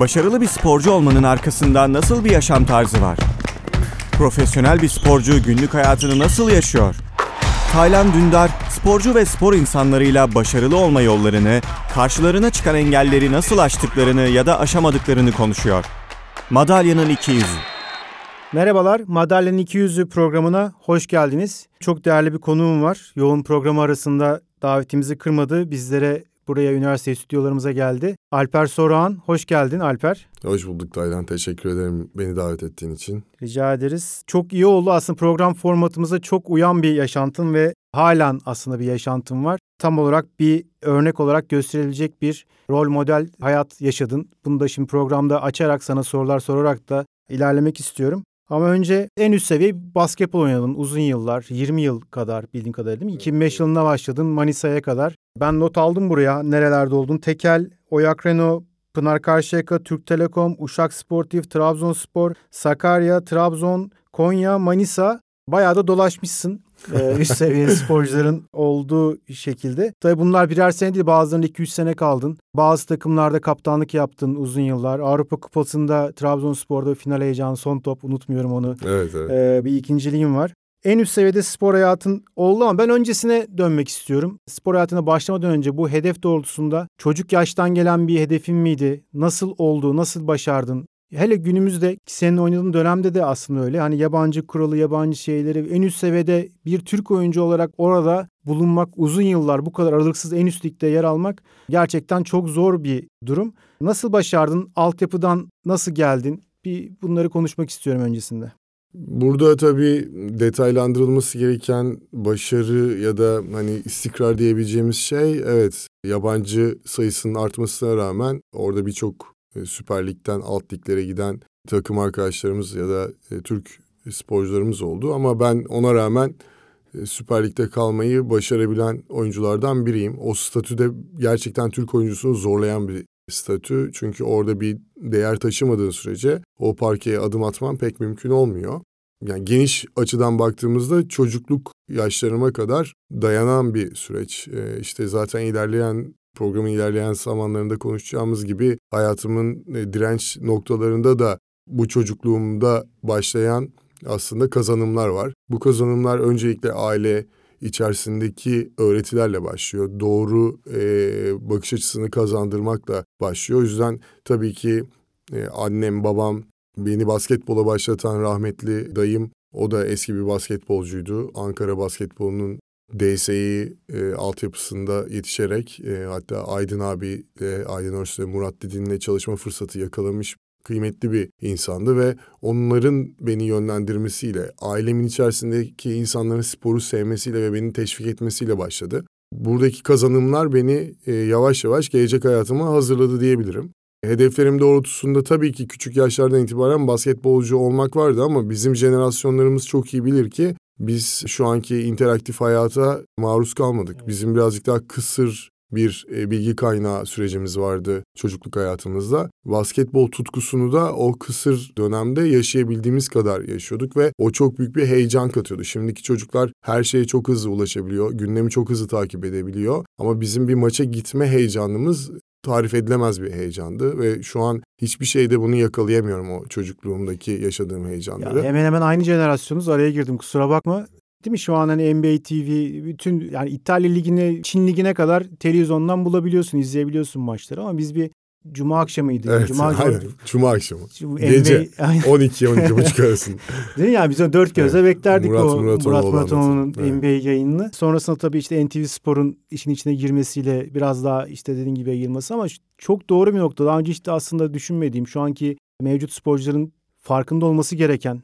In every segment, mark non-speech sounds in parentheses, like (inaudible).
Başarılı bir sporcu olmanın arkasında nasıl bir yaşam tarzı var? Profesyonel bir sporcu günlük hayatını nasıl yaşıyor? Taylan Dündar, sporcu ve spor insanlarıyla başarılı olma yollarını, karşılarına çıkan engelleri nasıl aştıklarını ya da aşamadıklarını konuşuyor. Madalyanın 200. Merhabalar, Madalya'nın 200'ü programına hoş geldiniz. Çok değerli bir konuğum var. Yoğun programı arasında davetimizi kırmadı. Bizlere buraya üniversite stüdyolarımıza geldi. Alper Soruhan, hoş geldin Alper. Hoş bulduk Taylan. Teşekkür ederim beni davet ettiğin için. Rica ederiz. Çok iyi oldu. Aslında program formatımıza çok uyan bir yaşantın ve halen aslında bir yaşantın var. Tam olarak bir örnek olarak gösterilecek bir rol model hayat yaşadın. Bunu da şimdi programda açarak sana sorular sorarak da ilerlemek istiyorum. Ama önce en üst seviye basketbol oynadın uzun yıllar, 20 yıl kadar bildiğin kadarıyla değil mi? 2005 yılında başladın Manisa'ya kadar. Ben not aldım buraya nerelerde oldun. Tekel, Oyak Renault, Pınar Karşıyaka, Türk Telekom, Uşak Sportif, Trabzonspor, Sakarya, Trabzon, Konya, Manisa. Bayağı da dolaşmışsın üst seviye sporcuların olduğu şekilde. Tabii bunlar birer sene değil bazılarında 2-3 sene kaldın. Bazı takımlarda kaptanlık yaptın uzun yıllar. Avrupa Kupası'nda Trabzonspor'da final heyecanı son top unutmuyorum onu. Evet evet. E, bir ikinciliğim var. En üst seviyede spor hayatın oldu ama ben öncesine dönmek istiyorum. Spor hayatına başlamadan önce bu hedef doğrultusunda çocuk yaştan gelen bir hedefin miydi? Nasıl oldu? Nasıl başardın? Hele günümüzde senin oynadığın dönemde de aslında öyle. Hani yabancı kuralı, yabancı şeyleri en üst seviyede bir Türk oyuncu olarak orada bulunmak uzun yıllar bu kadar aralıksız en üst ligde yer almak gerçekten çok zor bir durum. Nasıl başardın? Altyapıdan nasıl geldin? Bir bunları konuşmak istiyorum öncesinde. Burada tabii detaylandırılması gereken başarı ya da hani istikrar diyebileceğimiz şey evet yabancı sayısının artmasına rağmen orada birçok e, Süper Lig'den alt liglere giden takım arkadaşlarımız ya da e, Türk sporcularımız oldu ama ben ona rağmen e, Süper Lig'de kalmayı başarabilen oyunculardan biriyim. O statüde gerçekten Türk oyuncusunu zorlayan bir statü. Çünkü orada bir değer taşımadığın sürece o parkeye adım atman pek mümkün olmuyor. Yani geniş açıdan baktığımızda çocukluk yaşlarıma kadar dayanan bir süreç. Ee, işte zaten ilerleyen programın ilerleyen zamanlarında konuşacağımız gibi hayatımın e, direnç noktalarında da bu çocukluğumda başlayan aslında kazanımlar var. Bu kazanımlar öncelikle aile içerisindeki öğretilerle başlıyor. Doğru e, bakış açısını kazandırmakla başlıyor. O yüzden tabii ki e, annem, babam, beni basketbola başlatan rahmetli dayım o da eski bir basketbolcuydu. Ankara basketbolunun DSİ e, altyapısında yetişerek e, hatta Aydın abi, e, Aydın Örs ve Murat Didin'le çalışma fırsatı yakalamış kıymetli bir insandı ve onların beni yönlendirmesiyle, ailemin içerisindeki insanların sporu sevmesiyle ve beni teşvik etmesiyle başladı. Buradaki kazanımlar beni e, yavaş yavaş gelecek hayatıma hazırladı diyebilirim. Hedeflerim doğrultusunda tabii ki küçük yaşlardan itibaren basketbolcu olmak vardı ama bizim jenerasyonlarımız çok iyi bilir ki biz şu anki interaktif hayata maruz kalmadık. Bizim birazcık daha kısır bir e, bilgi kaynağı sürecimiz vardı çocukluk hayatımızda. Basketbol tutkusunu da o kısır dönemde yaşayabildiğimiz kadar yaşıyorduk ve o çok büyük bir heyecan katıyordu. Şimdiki çocuklar her şeye çok hızlı ulaşabiliyor, gündemi çok hızlı takip edebiliyor. Ama bizim bir maça gitme heyecanımız tarif edilemez bir heyecandı ve şu an hiçbir şeyde bunu yakalayamıyorum o çocukluğumdaki yaşadığım heyecanları. Ya hemen hemen aynı jenerasyonuz araya girdim kusura bakma. Değil mi? Şu an hani NBA TV bütün yani İtalya ligine, Çin ligine kadar televizyondan bulabiliyorsun, izleyebiliyorsun maçları ama biz bir Cuma akşamıydı. Evet, Cuma, aynen. Cuma akşamı. Gece (laughs) NBA, 12-12 buçuk arasında. (laughs) Değil mi? Yani biz dört gözle evet. beklerdik Murat o Muratoğlu Murat Muratoğlu'nun evet. NBA yayınını. Sonrasında tabii işte NTV Spor'un işin içine girmesiyle biraz daha işte dediğin gibi yayılması ama çok doğru bir nokta. Daha önce işte aslında düşünmediğim şu anki mevcut sporcuların farkında olması gereken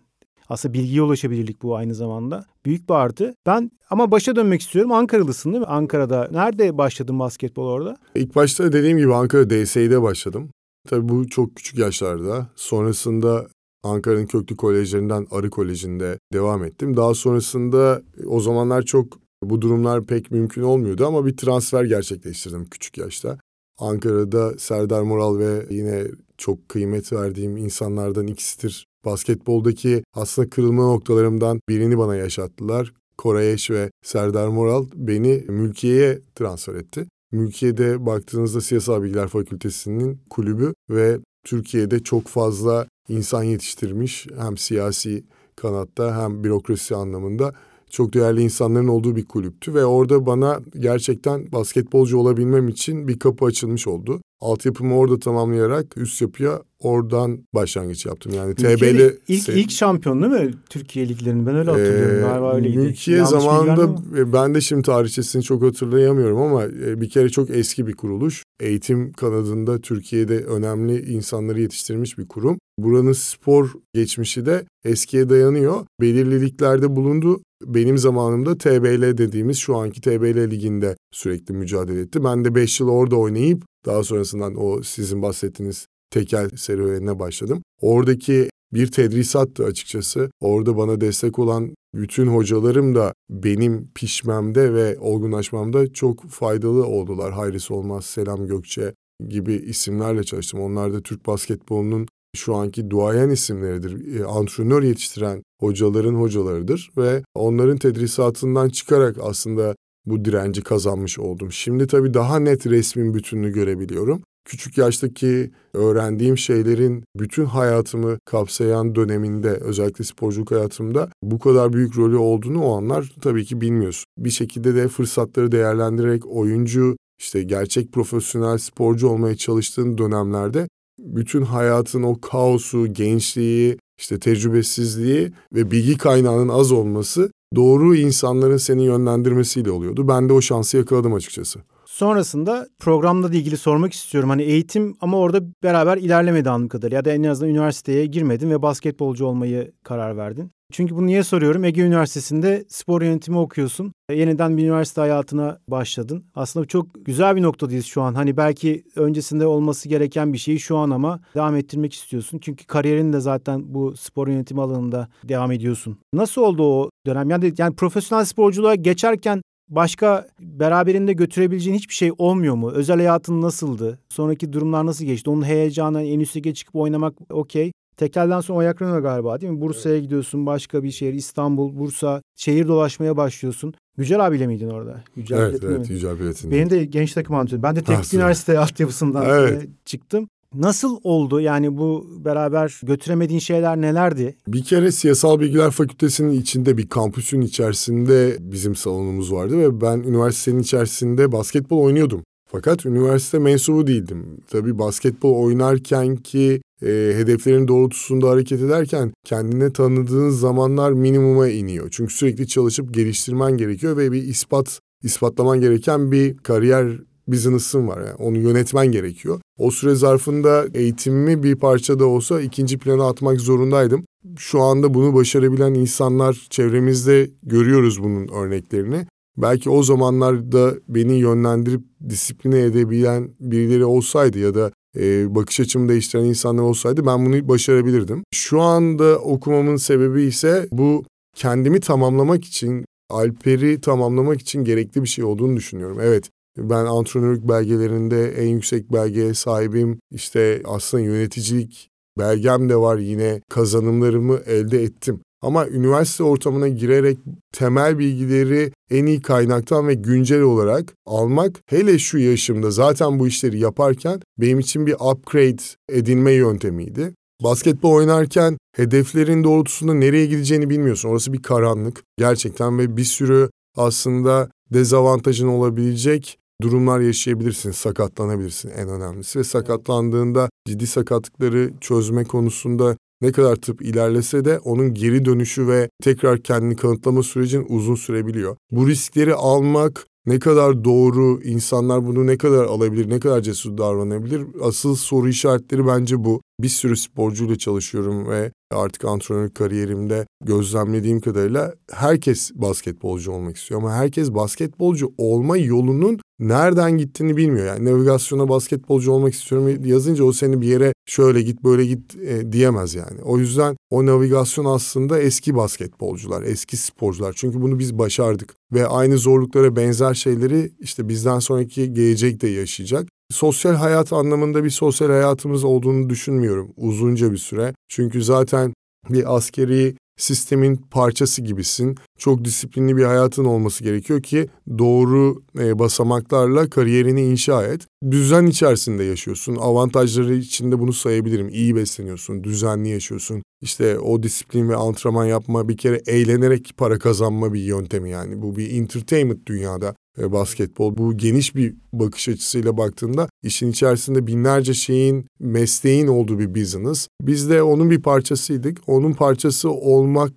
aslında bilgiye ulaşabilirlik bu aynı zamanda. Büyük bir artı. Ben ama başa dönmek istiyorum. Ankaralısın değil mi? Ankara'da. Nerede başladın basketbol orada? İlk başta dediğim gibi Ankara DSİ'de başladım. Tabii bu çok küçük yaşlarda. Sonrasında Ankara'nın köklü kolejlerinden Arı Koleji'nde devam ettim. Daha sonrasında o zamanlar çok bu durumlar pek mümkün olmuyordu ama bir transfer gerçekleştirdim küçük yaşta. Ankara'da Serdar Moral ve yine çok kıymet verdiğim insanlardan ikisidir. Basketboldaki aslında kırılma noktalarımdan birini bana yaşattılar. Koray Eş ve Serdar Moral beni mülkiyeye transfer etti. Mülkiye'de baktığınızda Siyasal Bilgiler Fakültesi'nin kulübü ve Türkiye'de çok fazla insan yetiştirmiş hem siyasi kanatta hem bürokrasi anlamında çok değerli insanların olduğu bir kulüptü ve orada bana gerçekten basketbolcu olabilmem için bir kapı açılmış oldu. Altyapımı orada tamamlayarak üst yapıya oradan başlangıç yaptım. Yani TB'li ilk ilk şampiyon değil mi Türkiye liglerinin? Ben öyle hatırlıyorum. Ee, Galiba öyleydi. Mülkiye zamanında ben de şimdi tarihçesini çok hatırlayamıyorum ama e, bir kere çok eski bir kuruluş. Eğitim kanadında Türkiye'de önemli insanları yetiştirmiş bir kurum. Buranın spor geçmişi de eskiye dayanıyor. Belirliliklerde bulundu. Benim zamanımda TBL dediğimiz şu anki TBL liginde sürekli mücadele etti. Ben de 5 yıl orada oynayıp daha sonrasından o sizin bahsettiğiniz tekel serüvenine başladım. Oradaki bir tedrisattı açıkçası. Orada bana destek olan bütün hocalarım da benim pişmemde ve olgunlaşmamda çok faydalı oldular. Hayris Olmaz, Selam Gökçe gibi isimlerle çalıştım. Onlar da Türk basketbolunun şu anki duayen isimleridir. E, antrenör yetiştiren hocaların hocalarıdır ve onların tedrisatından çıkarak aslında bu direnci kazanmış oldum. Şimdi tabii daha net resmin bütününü görebiliyorum. Küçük yaştaki öğrendiğim şeylerin bütün hayatımı kapsayan döneminde özellikle sporculuk hayatımda bu kadar büyük rolü olduğunu o anlar tabii ki bilmiyorsun. Bir şekilde de fırsatları değerlendirerek oyuncu işte gerçek profesyonel sporcu olmaya çalıştığın dönemlerde bütün hayatın o kaosu, gençliği, işte tecrübesizliği ve bilgi kaynağının az olması doğru insanların seni yönlendirmesiyle oluyordu. Ben de o şansı yakaladım açıkçası. Sonrasında programla da ilgili sormak istiyorum. Hani eğitim ama orada beraber ilerlemedi anladığım kadarıyla. Ya da en azından üniversiteye girmedin ve basketbolcu olmayı karar verdin. Çünkü bunu niye soruyorum? Ege Üniversitesi'nde spor yönetimi okuyorsun. Yeniden bir üniversite hayatına başladın. Aslında çok güzel bir noktadayız şu an. Hani belki öncesinde olması gereken bir şeyi şu an ama devam ettirmek istiyorsun. Çünkü kariyerin de zaten bu spor yönetimi alanında devam ediyorsun. Nasıl oldu o dönem? Yani, yani profesyonel sporculuğa geçerken başka beraberinde götürebileceğin hiçbir şey olmuyor mu? Özel hayatın nasıldı? Sonraki durumlar nasıl geçti? Onun heyecanı en üste çıkıp oynamak okey. Tekelden sonra ayaklanıyor galiba değil mi? Bursa'ya evet. gidiyorsun başka bir şehir İstanbul, Bursa. Şehir dolaşmaya başlıyorsun. Yücel abiyle miydin orada? Yücel evet evet Yücel Bilet'in. Benim de genç takım antrenörüm. Ben de Teknik Üniversite altyapısından evet. Çıktım. Nasıl oldu? Yani bu beraber götüremediğin şeyler nelerdi? Bir kere Siyasal Bilgiler Fakültesi'nin içinde bir kampüsün içerisinde bizim salonumuz vardı ve ben üniversitenin içerisinde basketbol oynuyordum. Fakat üniversite mensubu değildim. Tabii basketbol oynarken ki e, hedeflerin doğrultusunda hareket ederken kendine tanıdığın zamanlar minimuma iniyor. Çünkü sürekli çalışıp geliştirmen gerekiyor ve bir ispat ispatlaman gereken bir kariyer business'ın var yani onu yönetmen gerekiyor. O süre zarfında eğitimimi bir parça da olsa ikinci plana atmak zorundaydım. Şu anda bunu başarabilen insanlar çevremizde görüyoruz bunun örneklerini. Belki o zamanlarda beni yönlendirip disipline edebilen birileri olsaydı ya da e, bakış açımı değiştiren insanlar olsaydı ben bunu başarabilirdim. Şu anda okumamın sebebi ise bu kendimi tamamlamak için, Alper'i tamamlamak için gerekli bir şey olduğunu düşünüyorum. Evet ben antrenörlük belgelerinde en yüksek belgeye sahibim. İşte aslında yöneticilik belgem de var yine kazanımlarımı elde ettim. Ama üniversite ortamına girerek temel bilgileri en iyi kaynaktan ve güncel olarak almak hele şu yaşımda zaten bu işleri yaparken benim için bir upgrade edinme yöntemiydi. Basketbol oynarken hedeflerin doğrultusunda nereye gideceğini bilmiyorsun. Orası bir karanlık gerçekten ve bir sürü aslında dezavantajın olabilecek durumlar yaşayabilirsin, sakatlanabilirsin en önemlisi. Ve sakatlandığında ciddi sakatlıkları çözme konusunda ne kadar tıp ilerlese de onun geri dönüşü ve tekrar kendini kanıtlama sürecin uzun sürebiliyor. Bu riskleri almak ne kadar doğru, insanlar bunu ne kadar alabilir, ne kadar cesur davranabilir? Asıl soru işaretleri bence bu. Bir sürü sporcuyla çalışıyorum ve artık antrenör kariyerimde gözlemlediğim kadarıyla herkes basketbolcu olmak istiyor ama herkes basketbolcu olma yolunun nereden gittiğini bilmiyor. Yani navigasyona basketbolcu olmak istiyorum yazınca o seni bir yere şöyle git böyle git e, diyemez yani. O yüzden o navigasyon aslında eski basketbolcular, eski sporcular. Çünkü bunu biz başardık ve aynı zorluklara benzer şeyleri işte bizden sonraki gelecek de yaşayacak. Sosyal hayat anlamında bir sosyal hayatımız olduğunu düşünmüyorum uzunca bir süre. Çünkü zaten bir askeri sistemin parçası gibisin. Çok disiplinli bir hayatın olması gerekiyor ki doğru e, basamaklarla kariyerini inşa et. Düzen içerisinde yaşıyorsun. Avantajları içinde bunu sayabilirim. İyi besleniyorsun, düzenli yaşıyorsun. İşte o disiplin ve antrenman yapma bir kere eğlenerek para kazanma bir yöntemi yani. Bu bir entertainment dünyada e, basketbol. Bu geniş bir bakış açısıyla baktığında işin içerisinde binlerce şeyin, mesleğin olduğu bir business. Biz de onun bir parçasıydık. Onun parçası olmak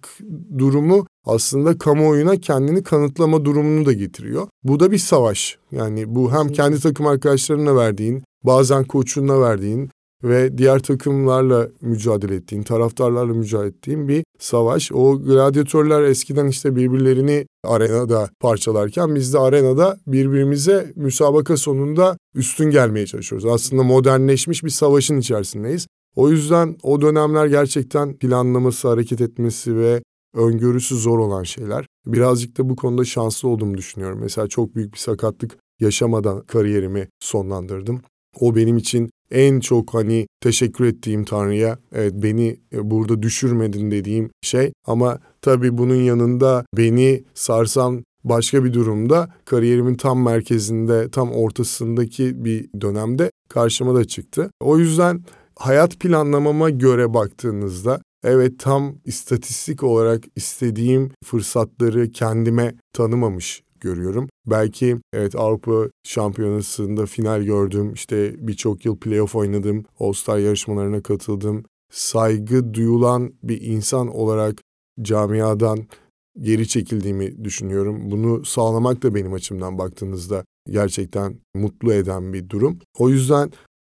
durumu aslında kamuoyuna kendini kanıtlama durumunu da getiriyor. Bu da bir savaş. Yani bu hem kendi takım arkadaşlarına verdiğin, bazen koçunla verdiğin, ve diğer takımlarla mücadele ettiğin, taraftarlarla mücadele ettiğin bir savaş. O gladyatörler eskiden işte birbirlerini arenada parçalarken biz de arenada birbirimize müsabaka sonunda üstün gelmeye çalışıyoruz. Aslında modernleşmiş bir savaşın içerisindeyiz. O yüzden o dönemler gerçekten planlaması, hareket etmesi ve öngörüsü zor olan şeyler. Birazcık da bu konuda şanslı olduğumu düşünüyorum. Mesela çok büyük bir sakatlık yaşamadan kariyerimi sonlandırdım. O benim için en çok hani teşekkür ettiğim Tanrı'ya evet beni e, burada düşürmedin dediğim şey ama tabii bunun yanında beni sarsan başka bir durumda kariyerimin tam merkezinde, tam ortasındaki bir dönemde karşıma da çıktı. O yüzden hayat planlamama göre baktığınızda evet tam istatistik olarak istediğim fırsatları kendime tanımamış görüyorum. Belki evet Avrupa Şampiyonası'nda final gördüm. İşte birçok yıl playoff oynadım. All-Star yarışmalarına katıldım. Saygı duyulan bir insan olarak camiadan geri çekildiğimi düşünüyorum. Bunu sağlamak da benim açımdan baktığınızda gerçekten mutlu eden bir durum. O yüzden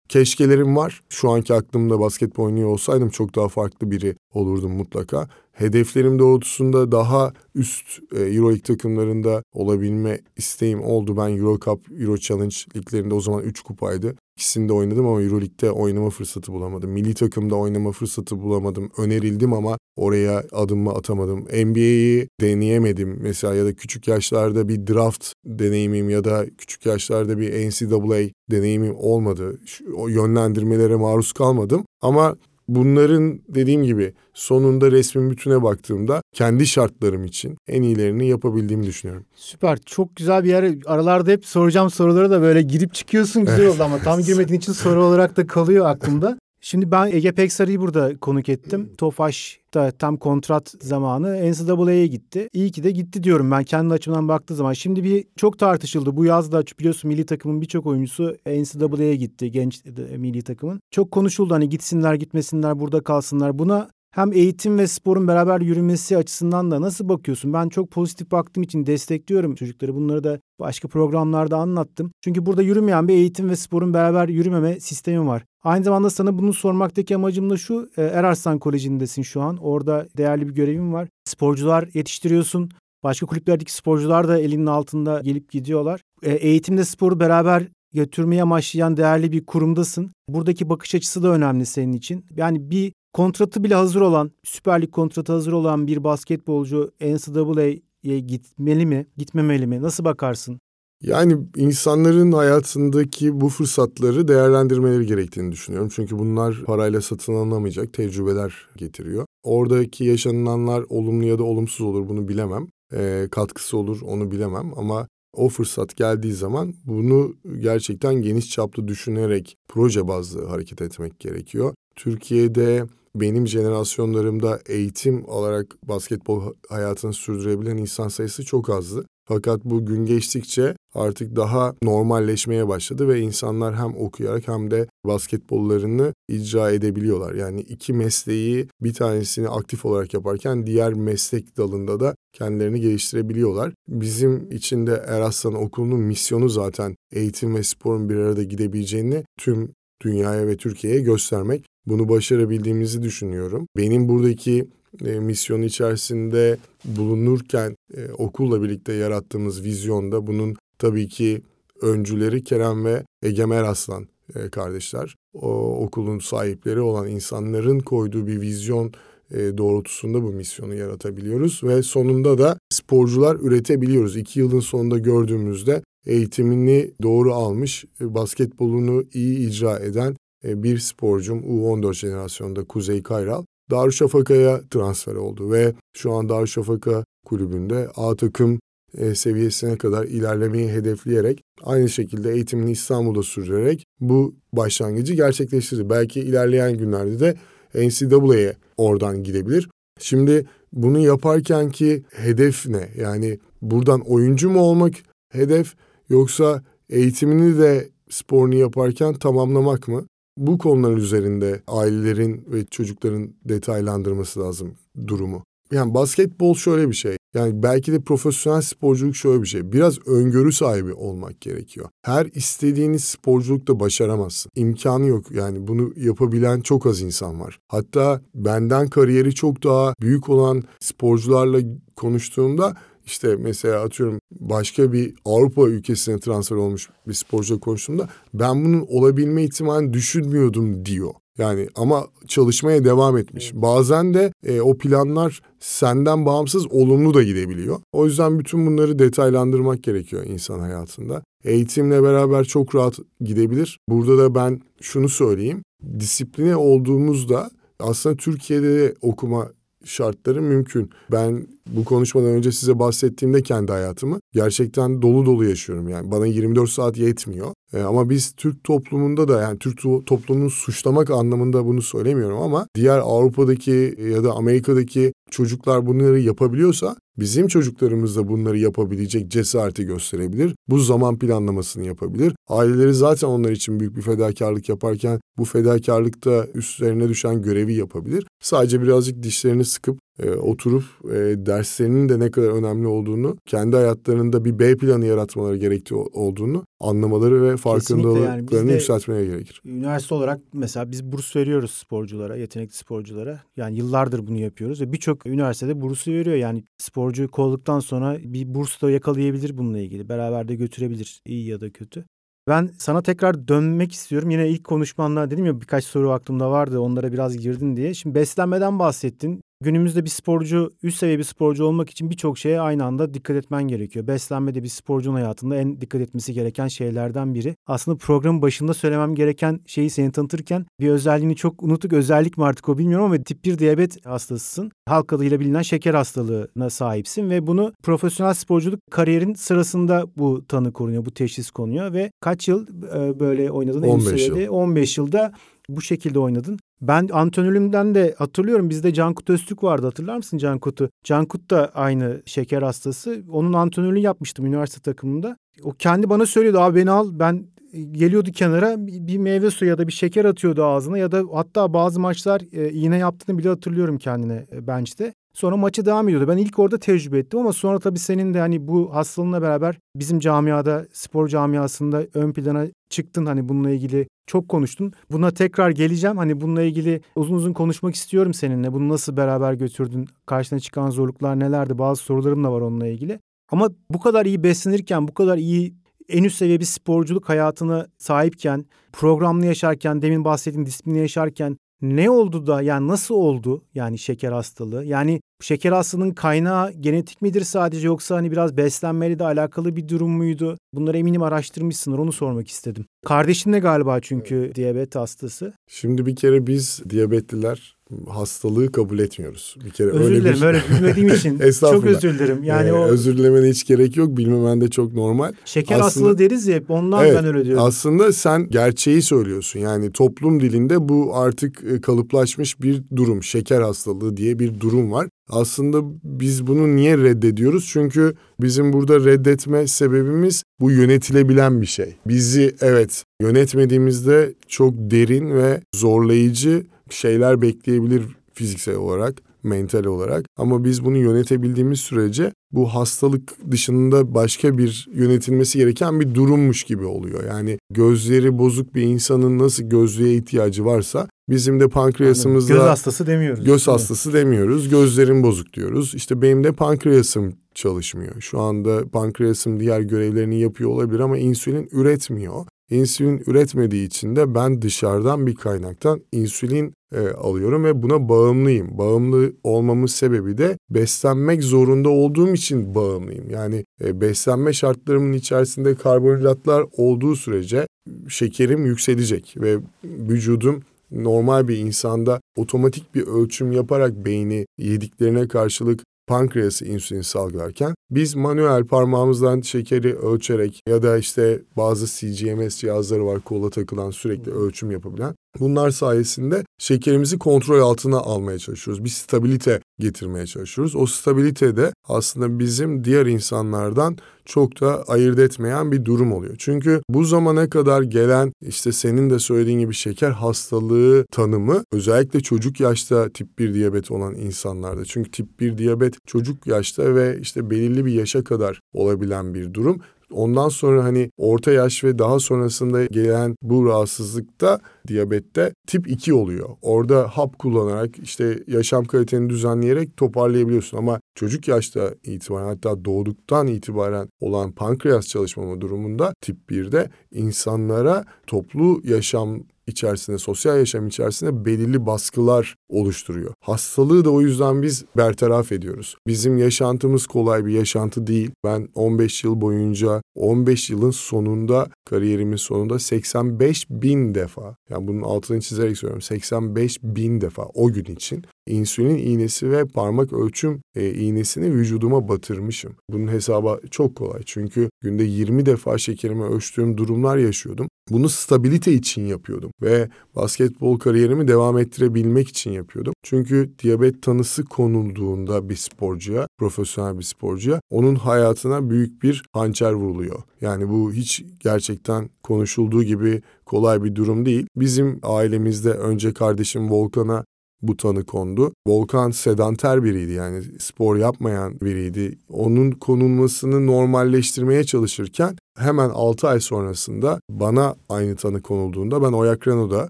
keşkelerim var. Şu anki aklımda basketbol oynuyor olsaydım çok daha farklı biri olurdum mutlaka hedeflerim doğrultusunda daha üst e, Euroleague takımlarında olabilme isteğim oldu. Ben Euro Cup, Euro Challenge liglerinde o zaman 3 kupaydı. İkisinde oynadım ama Euroleague'de oynama fırsatı bulamadım. Milli takımda oynama fırsatı bulamadım. Önerildim ama oraya adımımı atamadım. NBA'yi deneyemedim mesela ya da küçük yaşlarda bir draft deneyimim ya da küçük yaşlarda bir NCAA deneyimim olmadı. O yönlendirmelere maruz kalmadım. Ama Bunların dediğim gibi sonunda resmin bütüne baktığımda kendi şartlarım için en iyilerini yapabildiğimi düşünüyorum. Süper. Çok güzel bir yer. Aralarda hep soracağım soruları da böyle girip çıkıyorsun güzel oldu ama tam (laughs) girmediğin için soru olarak da kalıyor aklımda. Şimdi ben Ege Peksar'ı burada konuk ettim. Tofaş da tam kontrat zamanı NCAA'ye gitti. İyi ki de gitti diyorum ben kendi açımdan baktığı zaman. Şimdi bir çok tartışıldı. Bu yaz da biliyorsun milli takımın birçok oyuncusu NCAA'ye gitti genç milli takımın. Çok konuşuldu hani gitsinler gitmesinler burada kalsınlar. Buna hem eğitim ve sporun beraber yürümesi açısından da nasıl bakıyorsun? Ben çok pozitif baktığım için destekliyorum çocukları. Bunları da başka programlarda anlattım. Çünkü burada yürümeyen bir eğitim ve sporun beraber yürümeme sistemi var. Aynı zamanda sana bunu sormaktaki amacım da şu. E, Erarslan Koleji'ndesin şu an. Orada değerli bir görevim var. Sporcular yetiştiriyorsun. Başka kulüplerdeki sporcular da elinin altında gelip gidiyorlar. E, eğitimde sporu beraber götürmeye amaçlayan değerli bir kurumdasın. Buradaki bakış açısı da önemli senin için. Yani bir kontratı bile hazır olan, Süper Lig kontratı hazır olan bir basketbolcu NCAA'ye gitmeli mi, gitmemeli mi? Nasıl bakarsın? Yani insanların hayatındaki bu fırsatları değerlendirmeleri gerektiğini düşünüyorum. Çünkü bunlar parayla satın alınamayacak tecrübeler getiriyor. Oradaki yaşanılanlar olumlu ya da olumsuz olur bunu bilemem. E, katkısı olur onu bilemem ama o fırsat geldiği zaman bunu gerçekten geniş çaplı düşünerek proje bazlı hareket etmek gerekiyor. Türkiye'de benim jenerasyonlarımda eğitim olarak basketbol hayatını sürdürebilen insan sayısı çok azdı. Fakat bu gün geçtikçe artık daha normalleşmeye başladı ve insanlar hem okuyarak hem de basketbollarını icra edebiliyorlar. Yani iki mesleği bir tanesini aktif olarak yaparken diğer meslek dalında da kendilerini geliştirebiliyorlar. Bizim için de Eraslan Okulu'nun misyonu zaten eğitim ve sporun bir arada gidebileceğini tüm dünyaya ve Türkiye'ye göstermek. Bunu başarabildiğimizi düşünüyorum. Benim buradaki e, misyon içerisinde bulunurken e, okulla birlikte yarattığımız vizyonda bunun tabii ki öncüleri Kerem ve Egemer Aslan e, kardeşler. O okulun sahipleri olan insanların koyduğu bir vizyon e, doğrultusunda bu misyonu yaratabiliyoruz ve sonunda da sporcular üretebiliyoruz. İki yılın sonunda gördüğümüzde eğitimini doğru almış, e, basketbolunu iyi icra eden e, bir sporcum U14 jenerasyonda Kuzey Kayral Darüşşafaka'ya transfer oldu ve şu an Darüşşafaka kulübünde A takım e, seviyesine kadar ilerlemeyi hedefleyerek aynı şekilde eğitimini İstanbul'da sürdürerek bu başlangıcı gerçekleştirdi. Belki ilerleyen günlerde de NCAA'ye oradan gidebilir. Şimdi bunu yaparken ki hedef ne? Yani buradan oyuncu mu olmak hedef yoksa eğitimini de sporunu yaparken tamamlamak mı? Bu konular üzerinde ailelerin ve çocukların detaylandırması lazım durumu. Yani basketbol şöyle bir şey. Yani belki de profesyonel sporculuk şöyle bir şey. Biraz öngörü sahibi olmak gerekiyor. Her istediğiniz sporculukta başaramazsın. İmkanı yok. Yani bunu yapabilen çok az insan var. Hatta benden kariyeri çok daha büyük olan sporcularla konuştuğumda işte mesela atıyorum başka bir Avrupa ülkesine transfer olmuş bir sporcuyla konuştuğumda ben bunun olabilme ihtimalini düşünmüyordum diyor. Yani ama çalışmaya devam etmiş. Bazen de e, o planlar senden bağımsız olumlu da gidebiliyor. O yüzden bütün bunları detaylandırmak gerekiyor insan hayatında. Eğitimle beraber çok rahat gidebilir. Burada da ben şunu söyleyeyim. Disipline olduğumuzda aslında Türkiye'de de okuma şartları mümkün. Ben bu konuşmadan önce size bahsettiğimde kendi hayatımı gerçekten dolu dolu yaşıyorum. Yani bana 24 saat yetmiyor. E, ama biz Türk toplumunda da yani Türk toplumunu suçlamak anlamında bunu söylemiyorum ama diğer Avrupa'daki ya da Amerika'daki çocuklar bunları yapabiliyorsa bizim çocuklarımız da bunları yapabilecek cesareti gösterebilir. Bu zaman planlamasını yapabilir. Aileleri zaten onlar için büyük bir fedakarlık yaparken bu fedakarlıkta üstlerine düşen görevi yapabilir. Sadece birazcık dişlerini sıkıp e, oturup e, derslerinin de ne kadar önemli olduğunu, kendi hayatlarında bir B planı yaratmaları gerektiği olduğunu anlamaları ve farkındalıklarını yani yükseltmeye gerekir. Üniversite olarak mesela biz burs veriyoruz sporculara, yetenekli sporculara. Yani yıllardır bunu yapıyoruz ve birçok üniversitede bursu veriyor. Yani sporcuyu kolladıktan sonra bir burs da yakalayabilir bununla ilgili. Beraber de götürebilir iyi ya da kötü. Ben sana tekrar dönmek istiyorum. Yine ilk konuşmanlar dedim ya birkaç soru aklımda vardı onlara biraz girdin diye. Şimdi beslenmeden bahsettin. Günümüzde bir sporcu, üst seviye bir sporcu olmak için birçok şeye aynı anda dikkat etmen gerekiyor. Beslenme de bir sporcunun hayatında en dikkat etmesi gereken şeylerden biri. Aslında programın başında söylemem gereken şeyi seni tanıtırken bir özelliğini çok unuttuk. Özellik mi artık o bilmiyorum ama tip 1 diyabet hastasısın. Halk adıyla bilinen şeker hastalığına sahipsin ve bunu profesyonel sporculuk kariyerin sırasında bu tanı konuyor, bu teşhis konuyor ve kaç yıl e, böyle oynadın? 15 yıl. 15 yılda bu şekilde oynadın. Ben antrenörümden de hatırlıyorum bizde Cankut Öztürk vardı hatırlar mısın Cankut'u? Cankut da aynı şeker hastası. Onun antrenörlüğünü yapmıştım üniversite takımında. O kendi bana söylüyordu abi beni al ben geliyordu kenara bir meyve suyu ya da bir şeker atıyordu ağzına ya da hatta bazı maçlar e, iğne yaptığını bile hatırlıyorum kendine e, bench'te. Sonra maçı devam ediyordu. Ben ilk orada tecrübe ettim ama sonra tabii senin de hani bu hastalığınla beraber bizim camiada, spor camiasında ön plana çıktın. Hani bununla ilgili çok konuştun. Buna tekrar geleceğim. Hani bununla ilgili uzun uzun konuşmak istiyorum seninle. Bunu nasıl beraber götürdün? Karşına çıkan zorluklar nelerdi? Bazı sorularım da var onunla ilgili. Ama bu kadar iyi beslenirken, bu kadar iyi en üst seviye bir sporculuk hayatına sahipken, programlı yaşarken, demin bahsettiğim disiplini yaşarken ne oldu da yani nasıl oldu yani şeker hastalığı? Yani şeker hastalığının kaynağı genetik midir sadece yoksa hani biraz beslenmeyle de alakalı bir durum muydu? Bunları eminim araştırmışsındır onu sormak istedim. Kardeşin de galiba çünkü evet. diyabet hastası. Şimdi bir kere biz diyabetliler hastalığı kabul etmiyoruz. Bir kere özür öyle dilerim, bir öyle bilmediğim (laughs) için çok özür dilerim. Yani ee, o özür dilemene hiç gerek yok. Bilmemen de çok normal. Şeker aslında, hastalığı deriz ya hep ondan evet, ben öyle diyorum. Aslında sen gerçeği söylüyorsun. Yani toplum dilinde bu artık e, kalıplaşmış bir durum. Şeker hastalığı diye bir durum var. Aslında biz bunu niye reddediyoruz? Çünkü bizim burada reddetme sebebimiz bu yönetilebilen bir şey. Bizi evet yönetmediğimizde çok derin ve zorlayıcı şeyler bekleyebilir fiziksel olarak, mental olarak. Ama biz bunu yönetebildiğimiz sürece bu hastalık dışında başka bir yönetilmesi gereken bir durummuş gibi oluyor. Yani gözleri bozuk bir insanın nasıl gözlüğe ihtiyacı varsa bizim de pankreasımızda... Göz hastası demiyoruz. Göz hastası demiyoruz. Gözlerin bozuk diyoruz. İşte benim de pankreasım çalışmıyor. Şu anda pankreasım diğer görevlerini yapıyor olabilir ama insülin üretmiyor. İnsülin üretmediği için de ben dışarıdan bir kaynaktan insülin e, alıyorum ve buna bağımlıyım. Bağımlı olmamın sebebi de beslenmek zorunda olduğum için bağımlıyım. Yani e, beslenme şartlarımın içerisinde karbonhidratlar olduğu sürece şekerim yükselecek ve vücudum normal bir insanda otomatik bir ölçüm yaparak beyni yediklerine karşılık pankreası insülin salgılarken biz manuel parmağımızdan şekeri ölçerek ya da işte bazı CGMS cihazları var kola takılan sürekli ölçüm yapabilen bunlar sayesinde şekerimizi kontrol altına almaya çalışıyoruz. Bir stabilite getirmeye çalışıyoruz. O stabilite de aslında bizim diğer insanlardan çok da ayırt etmeyen bir durum oluyor. Çünkü bu zamana kadar gelen işte senin de söylediğin gibi şeker hastalığı tanımı özellikle çocuk yaşta tip 1 diyabet olan insanlarda. Çünkü tip 1 diyabet çocuk yaşta ve işte belirli bir yaşa kadar olabilen bir durum. Ondan sonra hani orta yaş ve daha sonrasında gelen bu rahatsızlıkta diyabette tip 2 oluyor. Orada hap kullanarak işte yaşam kaliteni düzenleyerek toparlayabiliyorsun ama çocuk yaşta itibaren hatta doğduktan itibaren olan pankreas çalışmama durumunda tip 1'de insanlara toplu yaşam içerisinde, sosyal yaşam içerisinde belirli baskılar oluşturuyor. Hastalığı da o yüzden biz bertaraf ediyoruz. Bizim yaşantımız kolay bir yaşantı değil. Ben 15 yıl boyunca, 15 yılın sonunda, kariyerimin sonunda 85 bin defa, yani bunun altını çizerek söylüyorum, 85 bin defa o gün için insülin iğnesi ve parmak ölçüm e, iğnesini vücuduma batırmışım. Bunun hesabı çok kolay çünkü günde 20 defa şekerimi ölçtüğüm durumlar yaşıyordum. Bunu stabilite için yapıyordum ve basketbol kariyerimi devam ettirebilmek için yapıyordum. Çünkü diyabet tanısı konulduğunda bir sporcuya, profesyonel bir sporcuya onun hayatına büyük bir hançer vuruluyor. Yani bu hiç gerçekten konuşulduğu gibi kolay bir durum değil. Bizim ailemizde önce kardeşim Volkan'a bu tanı kondu. Volkan sedanter biriydi yani spor yapmayan biriydi. Onun konulmasını normalleştirmeye çalışırken hemen 6 ay sonrasında bana aynı tanı konulduğunda ben Oyak Renault'da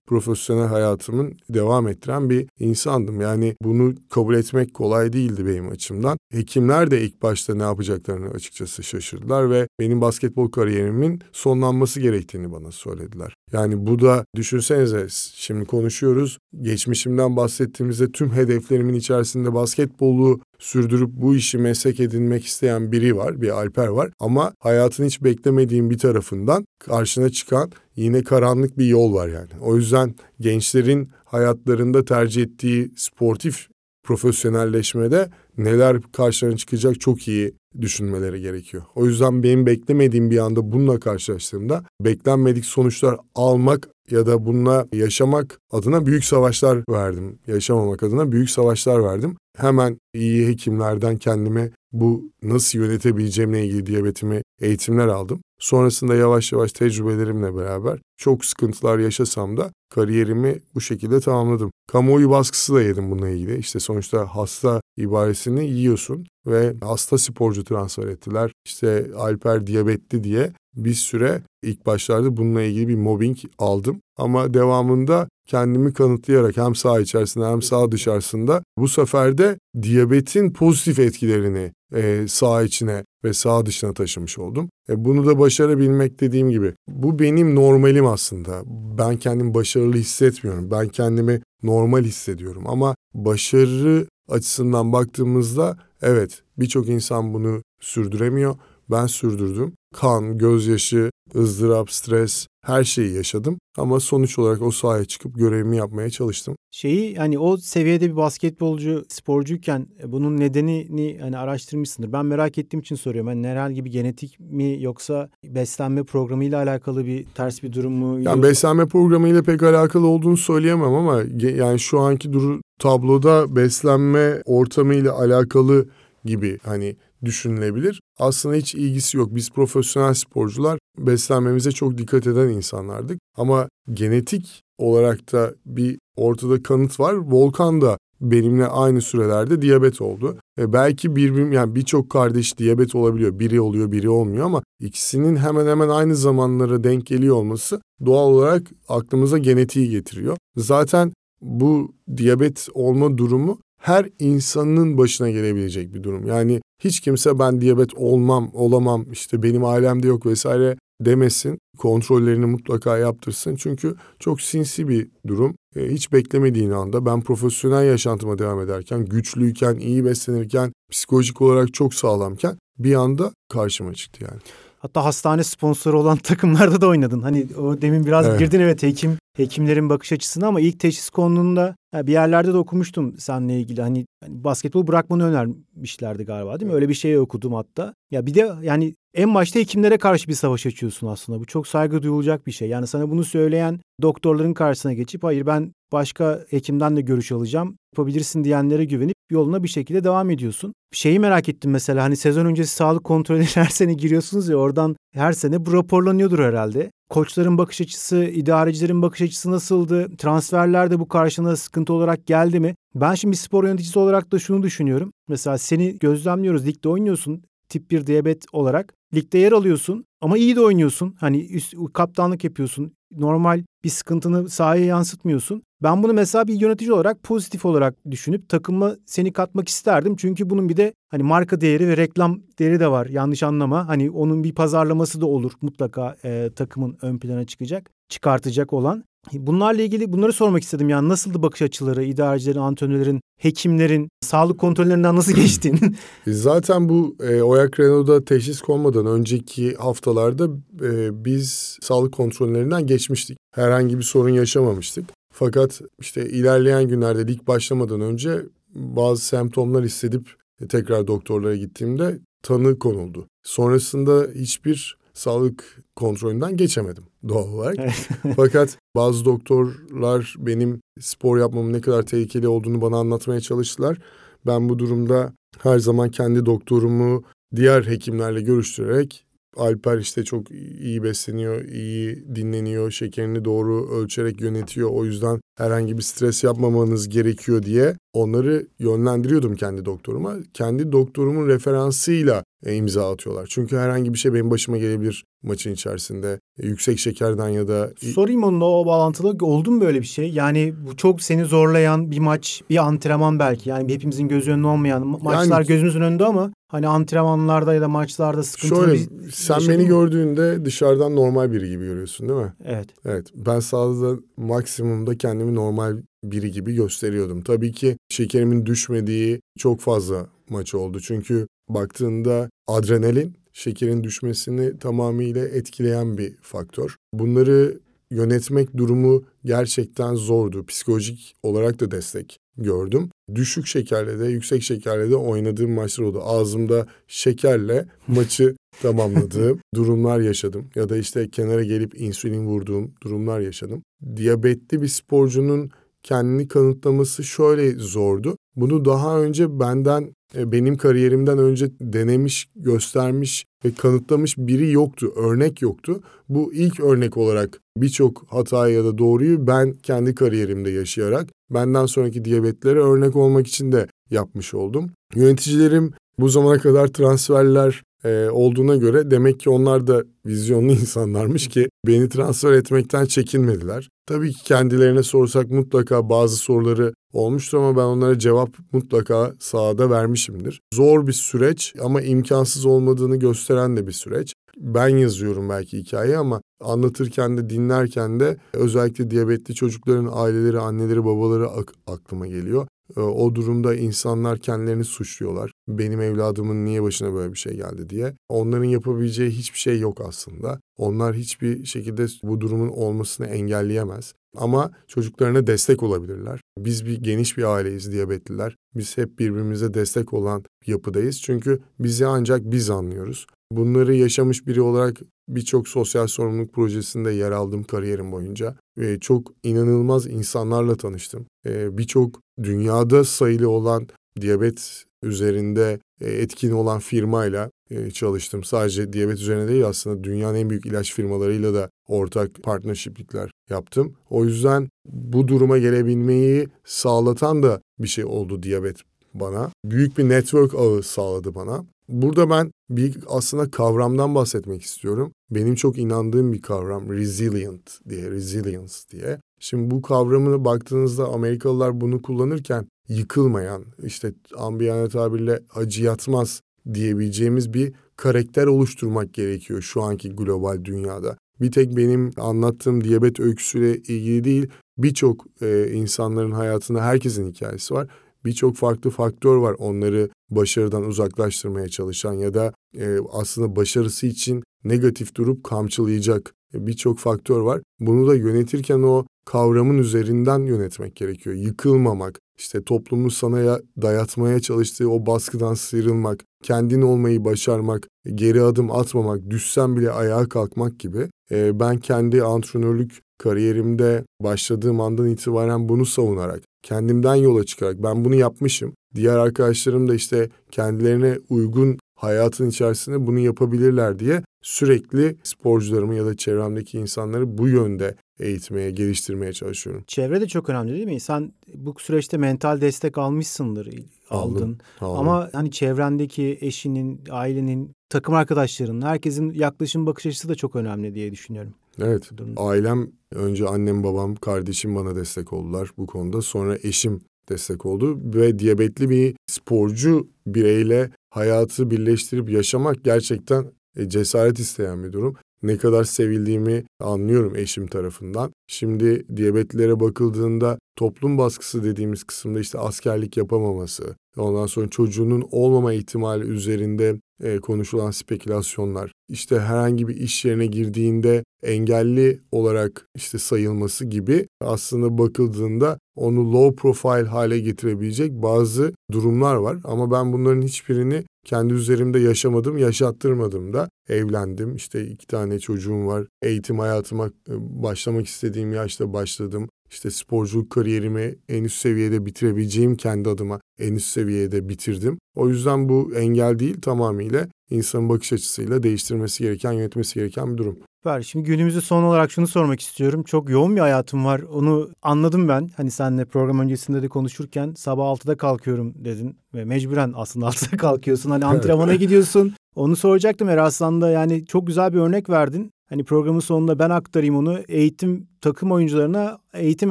profesyonel hayatımın devam ettiren bir insandım. Yani bunu kabul etmek kolay değildi benim açımdan. Hekimler de ilk başta ne yapacaklarını açıkçası şaşırdılar ve benim basketbol kariyerimin sonlanması gerektiğini bana söylediler. Yani bu da düşünsenize şimdi konuşuyoruz. Geçmişimden bahsettiğimizde tüm hedeflerimin içerisinde basketbolu sürdürüp bu işi meslek edinmek isteyen biri var, bir Alper var. Ama hayatın hiç beklemediğin bir tarafından karşına çıkan yine karanlık bir yol var yani. O yüzden gençlerin hayatlarında tercih ettiği sportif profesyonelleşmede neler karşılarına çıkacak çok iyi düşünmeleri gerekiyor. O yüzden benim beklemediğim bir anda bununla karşılaştığımda beklenmedik sonuçlar almak ya da bununla yaşamak adına büyük savaşlar verdim. Yaşamamak adına büyük savaşlar verdim. Hemen iyi hekimlerden kendime bu nasıl yönetebileceğimle ilgili diyabetimi eğitimler aldım. Sonrasında yavaş yavaş tecrübelerimle beraber çok sıkıntılar yaşasam da kariyerimi bu şekilde tamamladım. Kamuoyu baskısı da yedim bununla ilgili. İşte sonuçta hasta ibaresini yiyorsun ve hasta sporcu transfer ettiler. İşte Alper diyabetli diye bir süre ilk başlarda bununla ilgili bir mobbing aldım. Ama devamında kendimi kanıtlayarak hem sağ içerisinde hem sağ dışarısında bu sefer de diyabetin pozitif etkilerini e, sağ içine ve sağ dışına taşımış oldum. E, bunu da başarabilmek dediğim gibi bu benim normalim aslında. Ben kendimi başarılı hissetmiyorum. Ben kendimi normal hissediyorum ama başarı açısından baktığımızda evet birçok insan bunu sürdüremiyor. Ben sürdürdüm. Kan, gözyaşı, ızdırap, stres her şeyi yaşadım ama sonuç olarak o sahaya çıkıp görevimi yapmaya çalıştım. Şeyi hani o seviyede bir basketbolcu, sporcuyken e, bunun nedenini hani araştırmışsındır. Ben merak ettiğim için soruyorum. Hani herhangi bir genetik mi yoksa beslenme programıyla alakalı bir ters bir durum mu? Yani beslenme programıyla pek alakalı olduğunu söyleyemem ama yani şu anki duru tabloda beslenme ortamıyla alakalı gibi hani düşünülebilir. Aslında hiç ilgisi yok. Biz profesyonel sporcular beslenmemize çok dikkat eden insanlardık. Ama genetik olarak da bir ortada kanıt var. Volkan da benimle aynı sürelerde diyabet oldu. E belki birbirim yani birçok kardeş diyabet olabiliyor. Biri oluyor, biri olmuyor ama ikisinin hemen hemen aynı zamanlara denk geliyor olması doğal olarak aklımıza genetiği getiriyor. Zaten bu diyabet olma durumu her insanın başına gelebilecek bir durum. Yani hiç kimse ben diyabet olmam, olamam, işte benim ailemde yok vesaire demesin. Kontrollerini mutlaka yaptırsın. Çünkü çok sinsi bir durum. E, hiç beklemediğin anda ben profesyonel yaşantıma devam ederken, güçlüyken, iyi beslenirken, psikolojik olarak çok sağlamken bir anda karşıma çıktı yani. Hatta hastane sponsoru olan (laughs) takımlarda da oynadın. Hani o demin biraz evet. girdin evet hekim hekimlerin bakış açısına ama ilk teşhis konduğunda bir yerlerde de okumuştum seninle ilgili. Hani, hani basketbol bırakmanı önermişlerdi galiba değil mi? Öyle bir şey okudum hatta. Ya bir de yani en başta hekimlere karşı bir savaş açıyorsun aslında. Bu çok saygı duyulacak bir şey. Yani sana bunu söyleyen doktorların karşısına geçip hayır ben başka hekimden de görüş alacağım. Yapabilirsin diyenlere güvenip yoluna bir şekilde devam ediyorsun. Şeyi merak ettim mesela hani sezon öncesi sağlık kontrolüne her sene giriyorsunuz ya oradan her sene bu raporlanıyordur herhalde. Koçların bakış açısı, idarecilerin bakış açısı nasıldı? Transferlerde bu karşına sıkıntı olarak geldi mi? Ben şimdi spor yöneticisi olarak da şunu düşünüyorum. Mesela seni gözlemliyoruz, ligde oynuyorsun tip 1 diyabet olarak. Ligde yer alıyorsun ama iyi de oynuyorsun. Hani üst, kaptanlık yapıyorsun. Normal bir sıkıntını sahaya yansıtmıyorsun. Ben bunu mesela bir yönetici olarak pozitif olarak düşünüp takıma seni katmak isterdim. Çünkü bunun bir de hani marka değeri ve reklam değeri de var. Yanlış anlama. Hani onun bir pazarlaması da olur mutlaka e, takımın ön plana çıkacak, çıkartacak olan. Bunlarla ilgili bunları sormak istedim. Yani nasıldı bakış açıları, idarecilerin, antrenörlerin, hekimlerin, sağlık kontrollerinden nasıl geçtin? (laughs) Zaten bu e, Oyak Renault'da teşhis konmadan önceki haftalarda e, biz sağlık kontrollerinden geçmiştik. Herhangi bir sorun yaşamamıştık. Fakat işte ilerleyen günlerde lig başlamadan önce bazı semptomlar hissedip e, tekrar doktorlara gittiğimde tanı konuldu. Sonrasında hiçbir sağlık kontrolünden geçemedim doğal olarak. (laughs) Fakat bazı doktorlar benim spor yapmamın ne kadar tehlikeli olduğunu bana anlatmaya çalıştılar. Ben bu durumda her zaman kendi doktorumu diğer hekimlerle görüştürerek Alper işte çok iyi besleniyor, iyi dinleniyor, şekerini doğru ölçerek yönetiyor. O yüzden herhangi bir stres yapmamanız gerekiyor diye onları yönlendiriyordum kendi doktoruma. Kendi doktorumun referansıyla e, imza atıyorlar. Çünkü herhangi bir şey benim başıma gelebilir maçın içerisinde. E, yüksek şekerden ya da... Sorayım onunla o bağlantılı oldu mu böyle bir şey? Yani bu çok seni zorlayan bir maç, bir antrenman belki. Yani hepimizin gözü önünde olmayan maçlar yani, gözümüzün önünde ama hani antrenmanlarda ya da maçlarda sıkıntılı Şöyle bir sen beni mı? gördüğünde dışarıdan normal biri gibi görüyorsun değil mi? Evet. Evet. Ben sahada maksimumda kendimi normal biri gibi gösteriyordum. Tabii ki şekerimin düşmediği çok fazla maç oldu. Çünkü baktığında adrenalin şekerin düşmesini tamamıyla etkileyen bir faktör. Bunları yönetmek durumu gerçekten zordu. Psikolojik olarak da destek gördüm. Düşük şekerle de yüksek şekerle de oynadığım maçlar oldu. Ağzımda şekerle maçı (laughs) tamamladığım durumlar yaşadım. Ya da işte kenara gelip insülin vurduğum durumlar yaşadım. Diyabetli bir sporcunun kendini kanıtlaması şöyle zordu. Bunu daha önce benden e, benim kariyerimden önce denemiş, göstermiş ve kanıtlamış biri yoktu, örnek yoktu. Bu ilk örnek olarak birçok hatayı ya da doğruyu ben kendi kariyerimde yaşayarak benden sonraki diyabetlere örnek olmak için de yapmış oldum. Yöneticilerim bu zamana kadar transferler e, olduğuna göre demek ki onlar da vizyonlu (laughs) insanlarmış ki beni transfer etmekten çekinmediler. Tabii ki kendilerine sorsak mutlaka bazı soruları olmuştur ama ben onlara cevap mutlaka sahada vermişimdir. Zor bir süreç ama imkansız olmadığını gösteren de bir süreç. Ben yazıyorum belki hikayeyi ama anlatırken de dinlerken de özellikle diyabetli çocukların aileleri, anneleri, babaları ak- aklıma geliyor. Ee, o durumda insanlar kendilerini suçluyorlar. Benim evladımın niye başına böyle bir şey geldi diye. Onların yapabileceği hiçbir şey yok aslında. Onlar hiçbir şekilde bu durumun olmasını engelleyemez. Ama çocuklarına destek olabilirler. Biz bir geniş bir aileyiz diyabetliler. Biz hep birbirimize destek olan yapıdayız. Çünkü bizi ancak biz anlıyoruz. Bunları yaşamış biri olarak birçok sosyal sorumluluk projesinde yer aldım kariyerim boyunca. Ve çok inanılmaz insanlarla tanıştım. Ee, birçok dünyada sayılı olan diyabet üzerinde e, etkin olan firmayla e, çalıştım. Sadece diyabet üzerine değil aslında dünyanın en büyük ilaç firmalarıyla da ortak partnershiplikler yaptım. O yüzden bu duruma gelebilmeyi sağlatan da bir şey oldu diyabet bana. Büyük bir network ağı sağladı bana. Burada ben bir aslında kavramdan bahsetmek istiyorum. Benim çok inandığım bir kavram resilient diye, resilience diye. Şimdi bu kavramına baktığınızda Amerikalılar bunu kullanırken yıkılmayan, işte ambiyane tabirle acı yatmaz diyebileceğimiz bir karakter oluşturmak gerekiyor şu anki global dünyada. Bir tek benim anlattığım diyabet öyküsüyle ilgili değil, birçok e, insanların hayatında herkesin hikayesi var. Birçok farklı faktör var onları başarıdan uzaklaştırmaya çalışan ya da e, aslında başarısı için negatif durup kamçılayacak birçok faktör var. Bunu da yönetirken o kavramın üzerinden yönetmek gerekiyor. Yıkılmamak, işte toplumun sana dayatmaya çalıştığı o baskıdan sıyrılmak, kendin olmayı başarmak, geri adım atmamak, düşsen bile ayağa kalkmak gibi. Ee, ben kendi antrenörlük kariyerimde başladığım andan itibaren bunu savunarak, kendimden yola çıkarak ben bunu yapmışım. Diğer arkadaşlarım da işte kendilerine uygun hayatın içerisinde bunu yapabilirler diye sürekli sporcularımı ya da çevremdeki insanları bu yönde eğitmeye, geliştirmeye çalışıyorum. Çevre de çok önemli değil mi? Sen bu süreçte mental destek almışsındır, aldın. Aldım, aldım. Ama hani çevrendeki eşinin, ailenin, takım arkadaşlarının, herkesin yaklaşım bakış açısı da çok önemli diye düşünüyorum. Evet. Ailem önce annem, babam, kardeşim bana destek oldular bu konuda. Sonra eşim destek oldu ve diyabetli bir sporcu bireyle hayatı birleştirip yaşamak gerçekten e, cesaret isteyen bir durum. Ne kadar sevildiğimi anlıyorum eşim tarafından. Şimdi diyabetlilere bakıldığında toplum baskısı dediğimiz kısımda işte askerlik yapamaması, ondan sonra çocuğunun olmama ihtimali üzerinde e, konuşulan spekülasyonlar, işte herhangi bir iş yerine girdiğinde engelli olarak işte sayılması gibi aslında bakıldığında onu low profile hale getirebilecek bazı durumlar var. Ama ben bunların hiçbirini kendi üzerimde yaşamadım, yaşattırmadım da. Evlendim, işte iki tane çocuğum var. Eğitim hayatıma e, başlamak istediğim yaşta başladım. İşte sporculuk kariyerimi en üst seviyede bitirebileceğim kendi adıma en üst seviyede bitirdim. O yüzden bu engel değil tamamıyla insanın bakış açısıyla değiştirmesi gereken, yönetmesi gereken bir durum. Süper. Şimdi günümüzde son olarak şunu sormak istiyorum. Çok yoğun bir hayatım var. Onu anladım ben. Hani senle program öncesinde de konuşurken sabah 6'da kalkıyorum dedin. Ve mecburen aslında (laughs) 6'da kalkıyorsun. Hani antrenmana gidiyorsun. Onu soracaktım Eraslan'da. Yani çok güzel bir örnek verdin. Hani programın sonunda ben aktarayım onu. Eğitim takım oyuncularına eğitim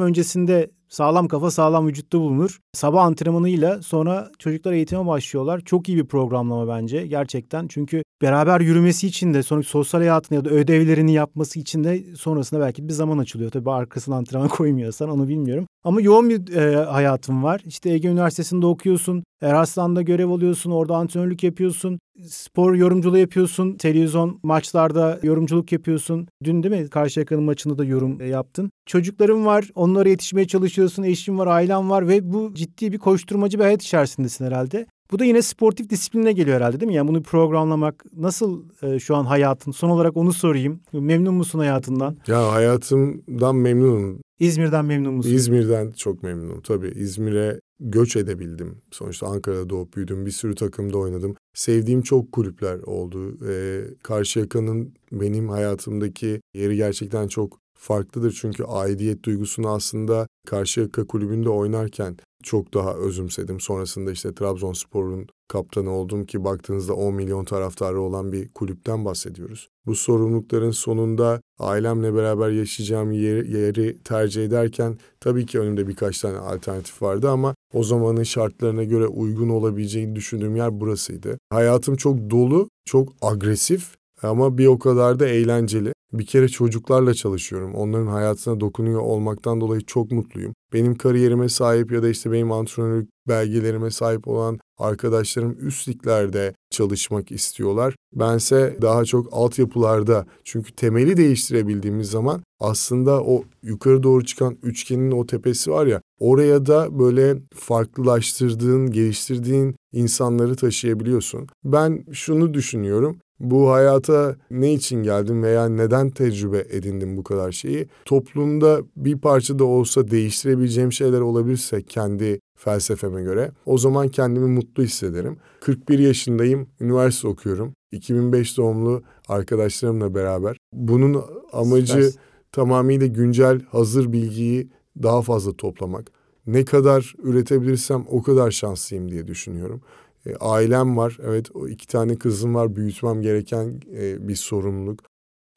öncesinde sağlam kafa sağlam vücutta bulunur. Sabah antrenmanıyla sonra çocuklar eğitime başlıyorlar. Çok iyi bir programlama bence gerçekten. Çünkü beraber yürümesi için de sonra sosyal hayatını ya da ödevlerini yapması için de sonrasında belki bir zaman açılıyor. Tabii arkasına antrenman (laughs) koymuyorsan onu bilmiyorum. Ama yoğun bir e, hayatım var. İşte Ege Üniversitesi'nde okuyorsun. Eraslan'da görev alıyorsun. Orada antrenörlük yapıyorsun. Spor yorumculuğu yapıyorsun. Televizyon maçlarda yorumculuk yapıyorsun. Dün değil mi? Karşıyaka'nın maçında da yorum e, yaptın. Çocuklarım var. Onlara yetişmeye çalışıyorsun. Eşim var, ailem var ve bu ciddi bir koşturmacı bir hayat içerisindesin herhalde. Bu da yine sportif disipline geliyor herhalde değil mi? Yani bunu programlamak nasıl e, şu an hayatın? Son olarak onu sorayım. Memnun musun hayatından? Ya hayatımdan memnunum. İzmir'den memnun musun? İzmir'den çok memnunum tabii. İzmir'e göç edebildim. Sonuçta Ankara'da doğup büyüdüm. Bir sürü takımda oynadım. Sevdiğim çok kulüpler oldu. Ee, Karşıyaka'nın benim hayatımdaki yeri gerçekten çok farklıdır. Çünkü aidiyet duygusunu aslında Karşıyaka kulübünde oynarken çok daha özümsedim. Sonrasında işte Trabzonspor'un kaptanı oldum ki baktığınızda 10 milyon taraftarı olan bir kulüpten bahsediyoruz. Bu sorumlulukların sonunda ailemle beraber yaşayacağım yeri, yeri tercih ederken tabii ki önümde birkaç tane alternatif vardı ama o zamanın şartlarına göre uygun olabileceğini düşündüğüm yer burasıydı. Hayatım çok dolu, çok agresif ama bir o kadar da eğlenceli. Bir kere çocuklarla çalışıyorum. Onların hayatına dokunuyor olmaktan dolayı çok mutluyum. Benim kariyerime sahip ya da işte benim antrenörlük belgelerime sahip olan arkadaşlarım üst liglerde çalışmak istiyorlar. Bense daha çok altyapılarda çünkü temeli değiştirebildiğimiz zaman aslında o yukarı doğru çıkan üçgenin o tepesi var ya oraya da böyle farklılaştırdığın, geliştirdiğin insanları taşıyabiliyorsun. Ben şunu düşünüyorum bu hayata ne için geldim veya neden tecrübe edindim bu kadar şeyi? Toplumda bir parça da olsa değiştirebileceğim şeyler olabilirse kendi felsefeme göre o zaman kendimi mutlu hissederim. 41 yaşındayım, üniversite okuyorum. 2005 doğumlu arkadaşlarımla beraber. Bunun amacı Süpersin. tamamıyla güncel hazır bilgiyi daha fazla toplamak. Ne kadar üretebilirsem o kadar şanslıyım diye düşünüyorum. E, ailem var. Evet o iki tane kızım var. Büyütmem gereken e, bir sorumluluk.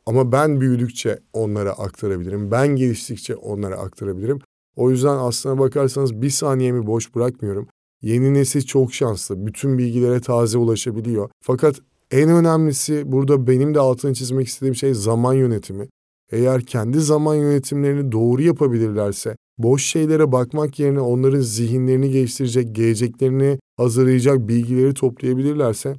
Ama ben büyüdükçe onlara aktarabilirim. Ben geliştikçe onlara aktarabilirim. O yüzden aslına bakarsanız bir saniyemi boş bırakmıyorum. Yeni nesil çok şanslı. Bütün bilgilere taze ulaşabiliyor. Fakat en önemlisi burada benim de altını çizmek istediğim şey zaman yönetimi. Eğer kendi zaman yönetimlerini doğru yapabilirlerse boş şeylere bakmak yerine onların zihinlerini geliştirecek, geleceklerini hazırlayacak bilgileri toplayabilirlerse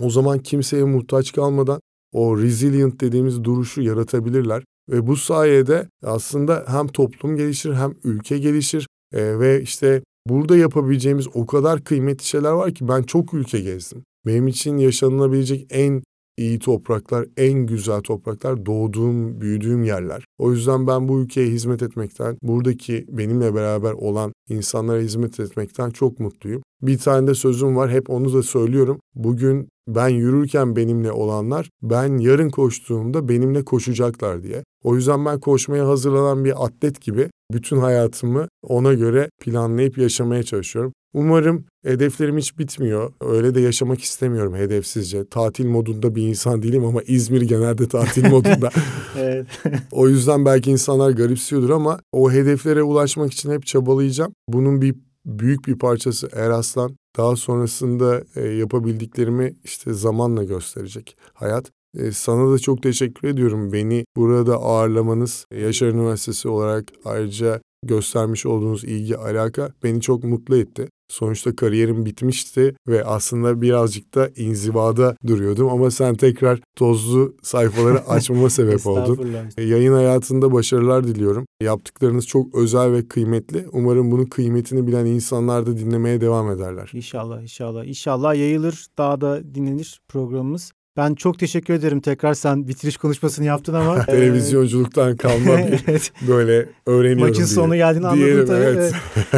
o zaman kimseye muhtaç kalmadan o resilient dediğimiz duruşu yaratabilirler. Ve bu sayede aslında hem toplum gelişir hem ülke gelişir e, ve işte burada yapabileceğimiz o kadar kıymetli şeyler var ki ben çok ülke gezdim. Benim için yaşanılabilecek en iyi topraklar, en güzel topraklar doğduğum, büyüdüğüm yerler. O yüzden ben bu ülkeye hizmet etmekten, buradaki benimle beraber olan insanlara hizmet etmekten çok mutluyum. Bir tane de sözüm var, hep onu da söylüyorum. Bugün ben yürürken benimle olanlar, ben yarın koştuğumda benimle koşacaklar diye. O yüzden ben koşmaya hazırlanan bir atlet gibi bütün hayatımı ona göre planlayıp yaşamaya çalışıyorum. Umarım hedeflerim hiç bitmiyor. Öyle de yaşamak istemiyorum hedefsizce. Tatil modunda bir insan değilim ama İzmir genelde tatil (laughs) modunda. evet. (laughs) o yüzden belki insanlar garipsiyordur ama o hedeflere ulaşmak için hep çabalayacağım. Bunun bir büyük bir parçası Eraslan. Daha sonrasında e, yapabildiklerimi işte zamanla gösterecek hayat. E, sana da çok teşekkür ediyorum. Beni burada ağırlamanız, Yaşar Üniversitesi olarak ayrıca göstermiş olduğunuz ilgi, alaka beni çok mutlu etti. Sonuçta kariyerim bitmişti ve aslında birazcık da inzivada duruyordum ama sen tekrar tozlu sayfaları (laughs) açmama sebep oldun. Yayın hayatında başarılar diliyorum. Yaptıklarınız çok özel ve kıymetli. Umarım bunun kıymetini bilen insanlar da dinlemeye devam ederler. İnşallah, inşallah. İnşallah yayılır, daha da dinlenir programımız. Ben çok teşekkür ederim tekrar sen bitiriş konuşmasını yaptın ama. (laughs) Televizyonculuktan kalma bir (laughs) evet. böyle öğreniyorum Maçın diye. sonu geldiğini anladım tabii. Evet.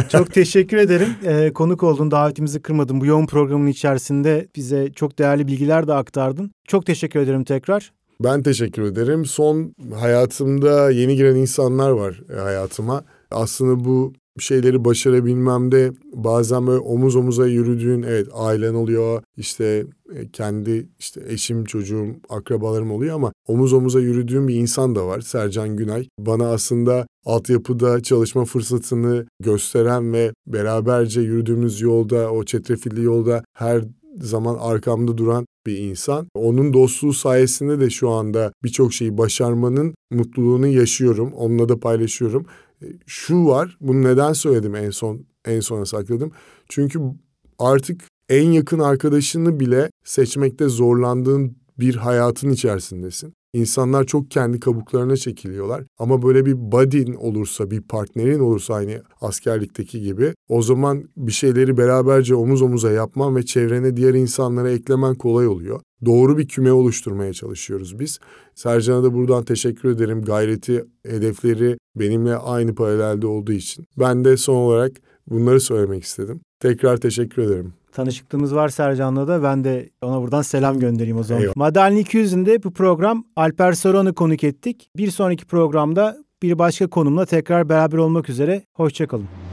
çok teşekkür ederim. Ee, konuk oldun, davetimizi kırmadın. Bu yoğun programın içerisinde bize çok değerli bilgiler de aktardın. Çok teşekkür ederim tekrar. Ben teşekkür ederim. Son hayatımda yeni giren insanlar var e, hayatıma. Aslında bu şeyleri başarabilmemde bazen böyle omuz omuza yürüdüğün evet ailen oluyor işte e, kendi işte eşim çocuğum akrabalarım oluyor ama omuz omuza yürüdüğüm bir insan da var Sercan Günay. Bana aslında altyapıda çalışma fırsatını gösteren ve beraberce yürüdüğümüz yolda o çetrefilli yolda her zaman arkamda duran bir insan. Onun dostluğu sayesinde de şu anda birçok şeyi başarmanın mutluluğunu yaşıyorum. Onunla da paylaşıyorum şu var. Bunu neden söyledim en son en sona sakladım. Çünkü artık en yakın arkadaşını bile seçmekte zorlandığın bir hayatın içerisindesin. İnsanlar çok kendi kabuklarına çekiliyorlar. Ama böyle bir buddy'in olursa, bir partnerin olursa aynı askerlikteki gibi o zaman bir şeyleri beraberce omuz omuza yapman ve çevrene diğer insanlara eklemen kolay oluyor. Doğru bir küme oluşturmaya çalışıyoruz biz. Sercan'a da buradan teşekkür ederim. Gayreti, hedefleri benimle aynı paralelde olduğu için. Ben de son olarak bunları söylemek istedim. Tekrar teşekkür ederim tanışıklığımız var Sercan'la da. Ben de ona buradan selam göndereyim o zaman. Eyvallah. Madalya 200'ünde bu program Alper Soran'ı konuk ettik. Bir sonraki programda bir başka konumla tekrar beraber olmak üzere. Hoşçakalın.